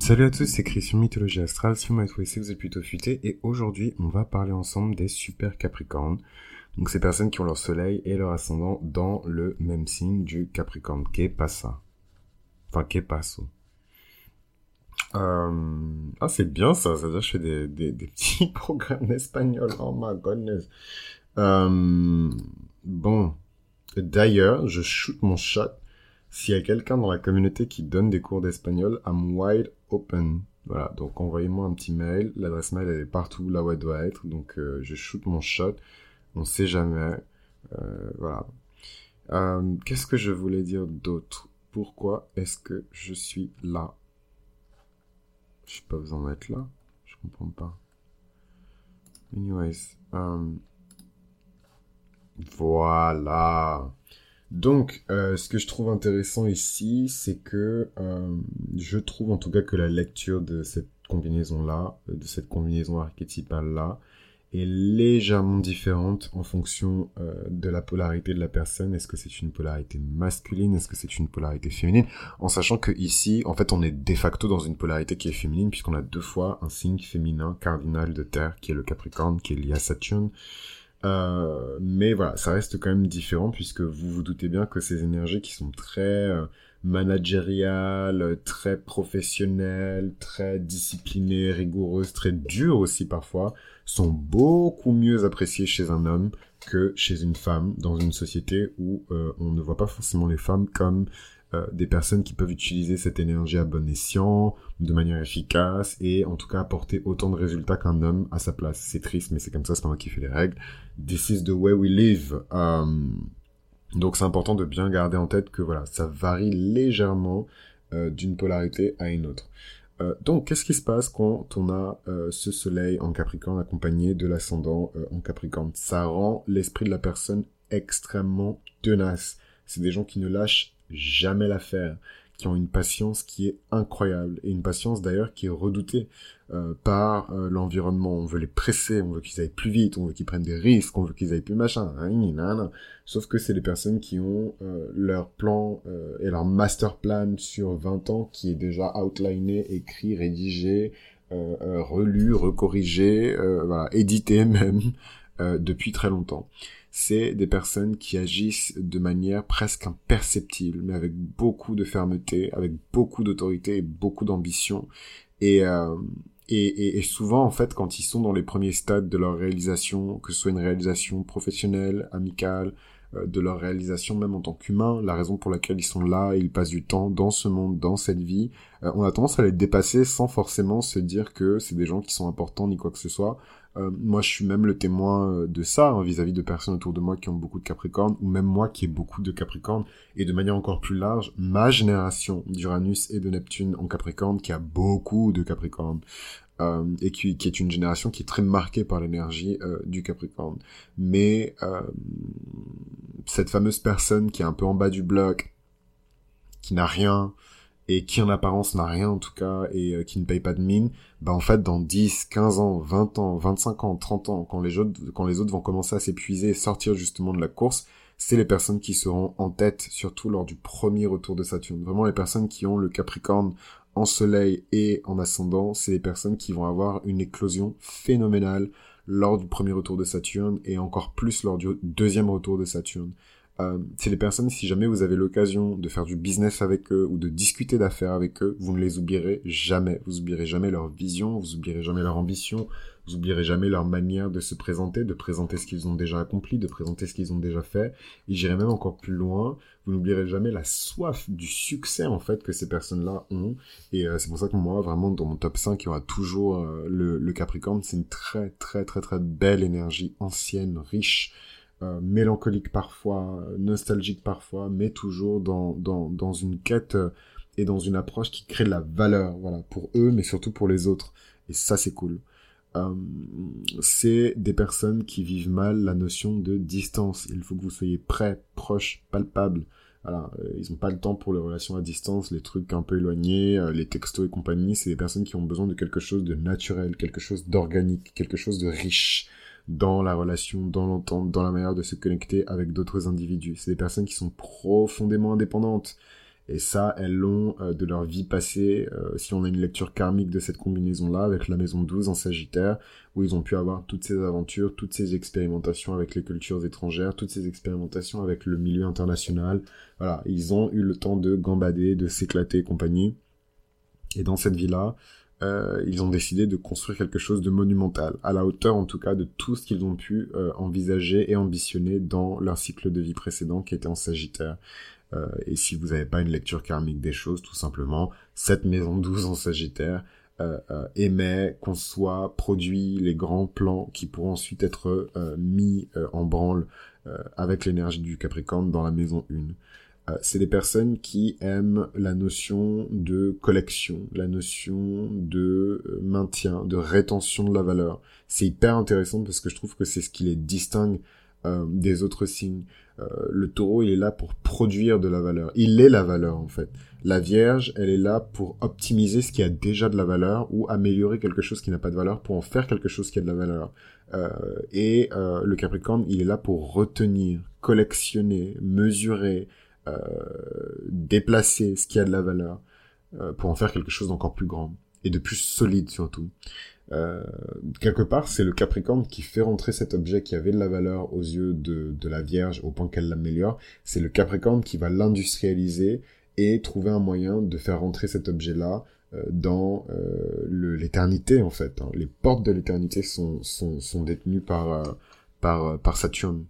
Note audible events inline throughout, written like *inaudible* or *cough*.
Salut à tous, c'est Christian Mythologie Astrale, si vous m'avez trouvé vous êtes plutôt futé, et aujourd'hui on va parler ensemble des super capricornes. Donc ces personnes qui ont leur soleil et leur ascendant dans le même signe du capricorne, qu'est pas ça. Enfin, qu'est pas ça. Euh... Ah c'est bien ça, ça veut dire que je fais des, des, des petits *laughs* programmes espagnol, oh my goodness. Euh... Bon, d'ailleurs, je shoot mon shot s'il y a quelqu'un dans la communauté qui donne des cours d'espagnol, I'm wide open. Voilà, donc envoyez-moi un petit mail. L'adresse mail, elle est partout là où elle doit être. Donc euh, je shoot mon shot. On sait jamais. Euh, voilà. Euh, Qu'est-ce que je voulais dire d'autre? Pourquoi est-ce que je suis là? Je sais pas en mettre là. Je comprends pas. Anyways. Voilà. Donc, euh, ce que je trouve intéressant ici, c'est que euh, je trouve en tout cas que la lecture de cette combinaison-là, euh, de cette combinaison archétypale-là, est légèrement différente en fonction de la polarité de la personne. Est-ce que c'est une polarité masculine? Est-ce que c'est une polarité féminine? En sachant que ici, en fait, on est de facto dans une polarité qui est féminine, puisqu'on a deux fois un signe féminin cardinal de Terre, qui est le Capricorne, qui est lié à Saturne. Euh, mais voilà, ça reste quand même différent puisque vous vous doutez bien que ces énergies qui sont très euh, managériales, très professionnelles, très disciplinées, rigoureuses, très dures aussi parfois, sont beaucoup mieux appréciées chez un homme que chez une femme dans une société où euh, on ne voit pas forcément les femmes comme euh, des personnes qui peuvent utiliser cette énergie à bon escient, de manière efficace, et en tout cas apporter autant de résultats qu'un homme à sa place. C'est triste, mais c'est comme ça, c'est pas moi qui fais les règles. This is the way we live. Um, donc c'est important de bien garder en tête que voilà, ça varie légèrement euh, d'une polarité à une autre. Euh, donc, qu'est-ce qui se passe quand on a euh, ce soleil en Capricorne accompagné de l'ascendant euh, en Capricorne? Ça rend l'esprit de la personne extrêmement tenace. C'est des gens qui ne lâchent jamais l'affaire, qui ont une patience qui est incroyable, et une patience d'ailleurs qui est redoutée euh, par euh, l'environnement. On veut les presser, on veut qu'ils aillent plus vite, on veut qu'ils prennent des risques, on veut qu'ils aillent plus machin. Hein, Sauf que c'est des personnes qui ont euh, leur plan et leur master plan sur 20 ans qui est déjà outliné, écrit, rédigé, relu, recorrigé, édité même depuis très longtemps c'est des personnes qui agissent de manière presque imperceptible, mais avec beaucoup de fermeté, avec beaucoup d'autorité et beaucoup d'ambition. Et, euh, et, et, souvent, en fait, quand ils sont dans les premiers stades de leur réalisation, que ce soit une réalisation professionnelle, amicale, de leur réalisation même en tant qu'humain, la raison pour laquelle ils sont là, ils passent du temps dans ce monde, dans cette vie, euh, on a tendance à les dépasser sans forcément se dire que c'est des gens qui sont importants ni quoi que ce soit. Euh, moi, je suis même le témoin euh, de ça hein, vis-à-vis de personnes autour de moi qui ont beaucoup de Capricorne, ou même moi qui ai beaucoup de Capricorne, et de manière encore plus large, ma génération d'Uranus et de Neptune en Capricorne, qui a beaucoup de Capricorne, euh, et qui, qui, est une génération qui est très marquée par l'énergie euh, du Capricorne. Mais euh, cette fameuse personne qui est un peu en bas du bloc, qui n'a rien, et qui en apparence n'a rien en tout cas et euh, qui ne paye pas de mine, bah en fait dans 10, 15 ans, 20 ans, 25 ans, 30 ans, quand les autres, quand les autres vont commencer à s'épuiser et sortir justement de la course, c'est les personnes qui seront en tête, surtout lors du premier retour de Saturne. Vraiment les personnes qui ont le Capricorne en soleil et en ascendant, c'est les personnes qui vont avoir une éclosion phénoménale lors du premier retour de Saturne et encore plus lors du deuxième retour de Saturne. Euh, c'est les personnes, si jamais vous avez l'occasion de faire du business avec eux ou de discuter d'affaires avec eux, vous ne les oublierez jamais. Vous oublierez jamais leur vision, vous oublierez jamais leur ambition, vous oublierez jamais leur manière de se présenter, de présenter ce qu'ils ont déjà accompli, de présenter ce qu'ils ont déjà fait. Et j'irai même encore plus loin, vous n'oublierez jamais la soif du succès en fait que ces personnes-là ont. Et euh, c'est pour ça que moi, vraiment, dans mon top 5, il y aura toujours euh, le, le Capricorne. C'est une très très très très belle énergie ancienne, riche, euh, mélancolique parfois, nostalgique parfois, mais toujours dans, dans, dans une quête euh, et dans une approche qui crée de la valeur, voilà, pour eux, mais surtout pour les autres. Et ça, c'est cool. Euh, c'est des personnes qui vivent mal la notion de distance. Il faut que vous soyez prêt, proche, palpable. Voilà, ils n'ont pas le temps pour les relations à distance, les trucs un peu éloignés, les textos et compagnie. C'est des personnes qui ont besoin de quelque chose de naturel, quelque chose d'organique, quelque chose de riche dans la relation, dans l'entente, dans la manière de se connecter avec d'autres individus. C'est des personnes qui sont profondément indépendantes Et ça, elles l'ont euh, de leur vie passée, euh, si on a une lecture karmique de cette combinaison-là, avec la maison 12 en Sagittaire, où ils ont pu avoir toutes ces aventures, toutes ces expérimentations avec les cultures étrangères, toutes ces expérimentations avec le milieu international. Voilà, ils ont eu le temps de gambader, de s'éclater et compagnie. Et dans cette vie-là, euh, ils ont décidé de construire quelque chose de monumental, à la hauteur en tout cas de tout ce qu'ils ont pu envisager et ambitionner dans leur cycle de vie précédent qui était en Sagittaire. Euh, et si vous n'avez pas une lecture karmique des choses, tout simplement, cette maison 12 en Sagittaire euh, euh, émet, conçoit, produit les grands plans qui pourront ensuite être mis en branle avec l'énergie du Capricorne dans la maison 1. C'est des personnes qui aiment la notion de collection, la notion de maintien, de rétention de la valeur. C'est hyper intéressant parce que je trouve que c'est ce qui les distingue des autres signes. Euh, le taureau, il est là pour produire de la valeur. Il est la valeur, en fait. La Vierge, elle est là pour optimiser ce qui a déjà de la valeur ou améliorer quelque chose qui n'a pas de valeur pour en faire quelque chose qui a de la valeur. Euh, et euh, le Capricorne, il est là pour retenir, collectionner, mesurer, déplacer ce qui a de la valeur pour en faire quelque chose d'encore plus grand et de plus solide surtout. Euh, quelque part, c'est le Capricorne qui fait rentrer cet objet qui avait de la valeur aux yeux de, de la Vierge au point qu'elle l'améliore. C'est le Capricorne qui va l'industrialiser et trouver un moyen de faire rentrer cet objet-là euh, dans euh, l'éternité en fait. Hein. Les portes de l'éternité sont, sont, sont détenues euh, par, par Saturne.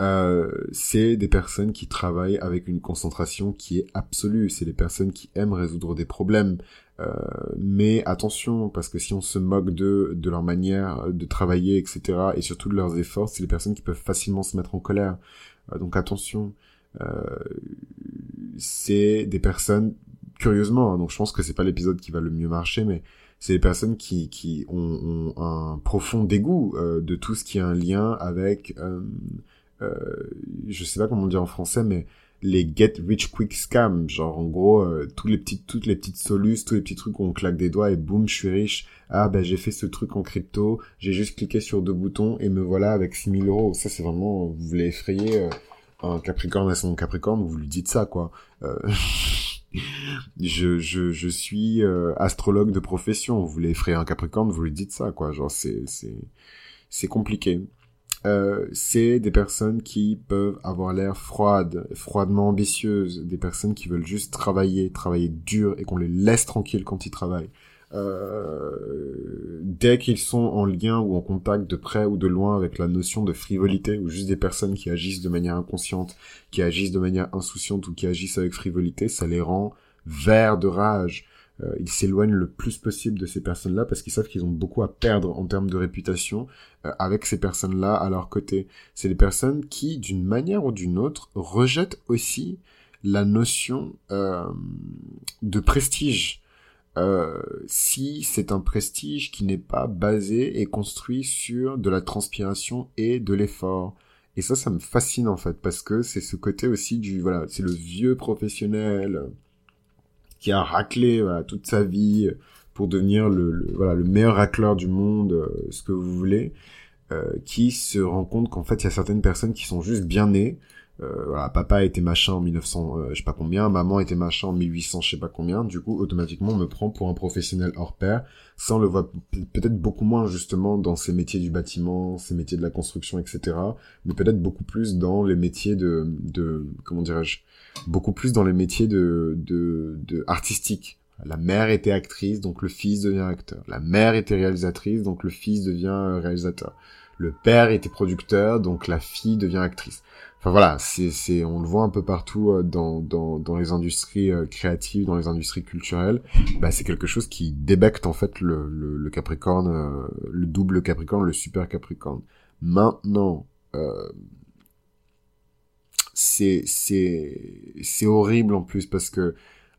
Euh, c'est des personnes qui travaillent avec une concentration qui est absolue. C'est des personnes qui aiment résoudre des problèmes. Euh, mais attention, parce que si on se moque de, de leur manière de travailler, etc., et surtout de leurs efforts, c'est des personnes qui peuvent facilement se mettre en colère. Euh, donc attention. c'est des personnes, curieusement, hein, donc je pense que c'est pas l'épisode qui va le mieux marcher, mais c'est des personnes qui, qui ont, ont un profond dégoût de tout ce qui a un lien avec euh, je sais pas comment dire en français, mais les get rich quick scams, genre en gros euh, les petites toutes les petites solus, tous les petits trucs où on claque des doigts et boum, je suis riche. Ah ben j'ai fait ce truc en crypto, j'ai juste cliqué sur deux boutons et me voilà avec 6000 euros. Ça c'est vraiment vous voulez effrayer euh, un Capricorne à son Capricorne, vous lui dites ça quoi. Euh, *laughs* je, je, je suis astrologue de profession, vous voulez effrayer un Capricorne, vous lui dites ça quoi. Genre c'est c'est c'est compliqué. Euh, c'est des personnes qui peuvent avoir l'air froides, froidement ambitieuses, des personnes qui veulent juste travailler, travailler dur et qu'on les laisse tranquilles quand ils travaillent. Euh, dès qu'ils sont en lien ou en contact de près ou de loin avec la notion de frivolité ou juste des personnes qui agissent de manière inconsciente, qui agissent de manière insouciante ou qui agissent avec frivolité, ça les rend verts de rage. Euh, ils s'éloignent le plus possible de ces personnes-là parce qu'ils savent qu'ils ont beaucoup à perdre en termes de réputation euh, avec ces personnes-là à leur côté. C'est des personnes qui, d'une manière ou d'une autre, rejettent aussi la notion euh, de prestige. si c'est un prestige qui n'est pas basé et construit sur de la transpiration et de l'effort. Et ça, ça me fascine en fait, parce que c'est ce côté aussi du, voilà, c'est le vieux professionnel, qui a raclé toute sa vie pour devenir le, voilà le meilleur racleur du monde, euh, ce que vous voulez, euh, qui se rend compte qu'en fait il y a certaines personnes qui sont juste bien nées. Euh, voilà, papa était machin en 1900, je sais pas combien, maman était machin en 1800, je sais pas combien. Du coup, automatiquement, on me prend pour un professionnel hors pair. Ça, on le voit peut-être beaucoup moins justement dans ces métiers du bâtiment, ces métiers de la construction, etc. Mais peut-être beaucoup plus dans les métiers de, de comment dirais-je, beaucoup plus dans les métiers de, de, de artistiques. La mère était actrice, donc le fils devient acteur. La mère était réalisatrice, donc le fils devient euh, réalisateur. Le père était producteur, donc la fille devient actrice. Enfin voilà, c'est, c'est, on le voit un peu partout euh, dans, dans, dans les industries euh, créatives, dans les industries culturelles. Bah, c'est quelque chose qui débecte en fait le, le, le Capricorne, le double Capricorne, le super Capricorne. Maintenant, euh, c'est c'est c'est horrible en plus parce que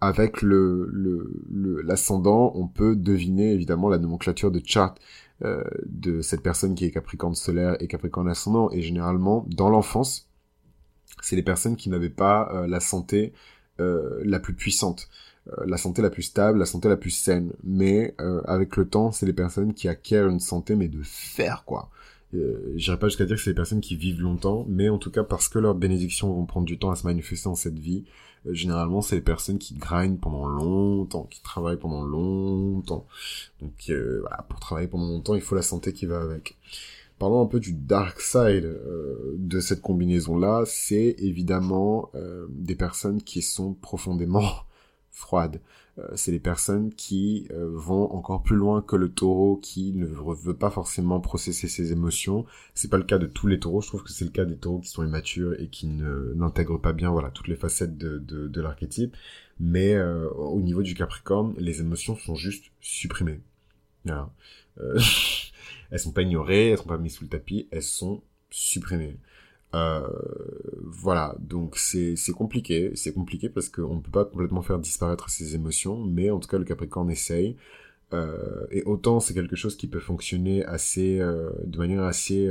avec le le l'ascendant, on peut deviner évidemment la nomenclature de chart euh, de cette personne qui est Capricorne solaire et Capricorne ascendant et généralement dans l'enfance, c'est les personnes qui n'avaient pas euh, la santé euh, la plus puissante, la santé la plus stable, la santé la plus saine. Mais avec le temps, c'est les personnes qui acquièrent une santé mais de fer quoi euh, j'irai pas jusqu'à dire que c'est des personnes qui vivent longtemps, mais en tout cas parce que leurs bénédictions vont prendre du temps à se manifester dans cette vie, euh, généralement c'est des personnes qui grindent pendant longtemps, qui travaillent pendant longtemps. Donc euh, voilà, pour travailler pendant longtemps, il faut la santé qui va avec. Parlons un peu du dark side de cette combinaison-là, c'est évidemment des personnes qui sont profondément *laughs* froides. Euh, c'est les personnes qui euh, vont encore plus loin que le taureau qui ne veut pas forcément processer ses émotions. C'est pas le cas de tous les taureaux. Je trouve que c'est le cas des taureaux qui sont immatures et qui n'intègrent pas bien voilà toutes les facettes de, de, de l'archétype. Mais euh, au niveau du Capricorne, les émotions sont juste supprimées. Voilà. *laughs* elles sont pas ignorées, elles sont pas mises sous le tapis, elles sont supprimées. Euh, voilà, donc c'est compliqué, c'est compliqué parce qu'on ne peut pas complètement faire disparaître ses émotions, mais en tout cas le Capricorne essaye. Euh, et autant c'est quelque chose qui peut fonctionner assez, euh, de manière assez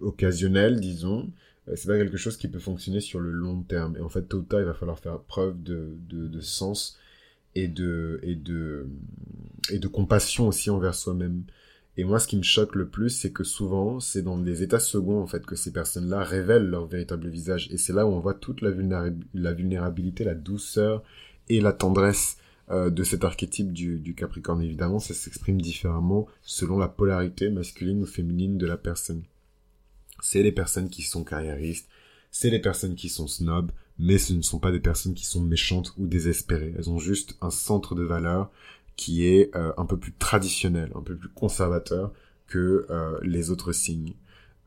occasionnelle, disons. C'est pas quelque chose qui peut fonctionner sur le long terme. Et en fait, tôt ou tard, il va falloir faire preuve de, de, de sens et de, et de, et de compassion aussi envers soi-même. Et moi, ce qui me choque le plus, c'est que souvent, c'est dans des états seconds, en fait, que ces personnes-là révèlent leur véritable visage. Et c'est là où on voit toute la, vulnérabilité, la douceur et la tendresse euh, de cet archétype du, du Capricorne. Évidemment, ça s'exprime différemment selon la polarité masculine ou féminine de la personne. C'est les personnes qui sont carriéristes, c'est les personnes qui sont snobs, mais ce ne sont pas des personnes qui sont méchantes ou désespérées. Elles ont juste un centre de valeur qui est euh, un peu plus traditionnel, un peu plus conservateur que euh, les autres signes.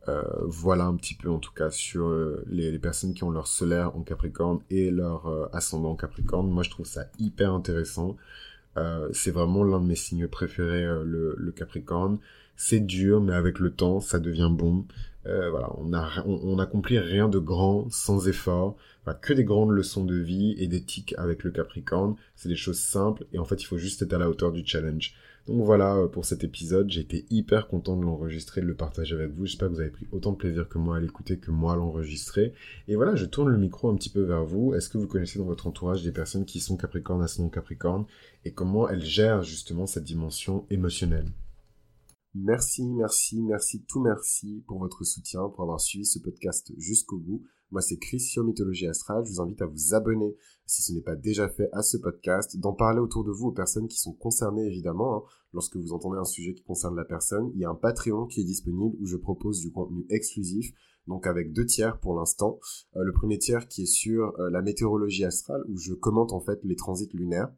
Euh, voilà un petit peu en tout cas sur les, les, personnes qui ont leur solaire en Capricorne et leur ascendant en Capricorne. Moi je trouve ça hyper intéressant. C'est vraiment l'un de mes signes préférés, le, le, Capricorne. C'est dur, mais avec le temps, ça devient bon. voilà, on, a, on, on accomplit rien de grand sans effort que des grandes leçons de vie et d'éthique avec le Capricorne. C'est des choses simples et en fait, il faut juste être à la hauteur du challenge. Donc voilà euh, pour cet épisode. J'ai été hyper content de l'enregistrer, de le partager avec vous. J'espère que vous avez pris autant de plaisir que moi à l'écouter que moi à l'enregistrer. Et voilà, je tourne le micro un petit peu vers vous. Est-ce que vous connaissez dans votre entourage des personnes qui sont Capricorne, ascendant Capricorne? Et comment elles gèrent justement cette dimension émotionnelle? Merci, merci, merci, tout merci pour votre soutien, pour avoir suivi ce podcast jusqu'au bout. Moi, c'est Christian Mythologie Astrale. Je vous invite à vous abonner, si ce n'est pas déjà fait, à ce podcast, d'en parler autour de vous aux personnes qui sont concernées, évidemment. Hein. Lorsque vous entendez un sujet qui concerne la personne, il y a un Patreon qui est disponible où je propose du contenu exclusif, donc avec deux tiers pour l'instant. Euh, le premier tiers qui est sur euh, la météorologie astrale, où je commente en fait les transits lunaires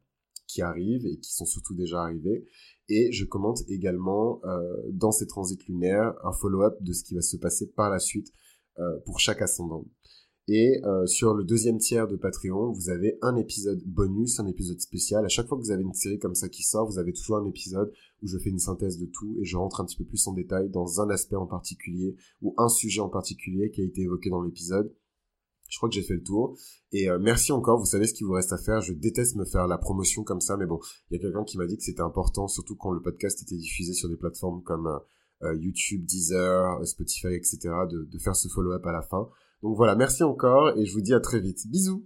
qui arrivent et qui sont surtout déjà arrivés. Et je commente également euh, dans ces transits lunaires un follow-up de ce qui va se passer par la suite pour chaque ascendant. Et euh, sur le deuxième tiers de Patreon, vous avez un épisode bonus, un épisode spécial. À chaque fois que vous avez une série comme ça qui sort, vous avez toujours un épisode où je fais une synthèse de tout et je rentre un petit peu plus en détail dans un aspect en particulier ou un sujet en particulier qui a été évoqué dans l'épisode. Je crois que j'ai fait le tour. Et euh, merci encore, vous savez ce qu'il vous reste à faire. Je déteste me faire la promotion comme ça, mais bon, il y a quelqu'un qui m'a dit que c'était important, surtout quand le podcast était diffusé sur des plateformes comme euh, YouTube, Deezer, Spotify, etc., de, de faire ce follow-up à la fin. Donc voilà, merci encore et je vous dis à très vite. Bisous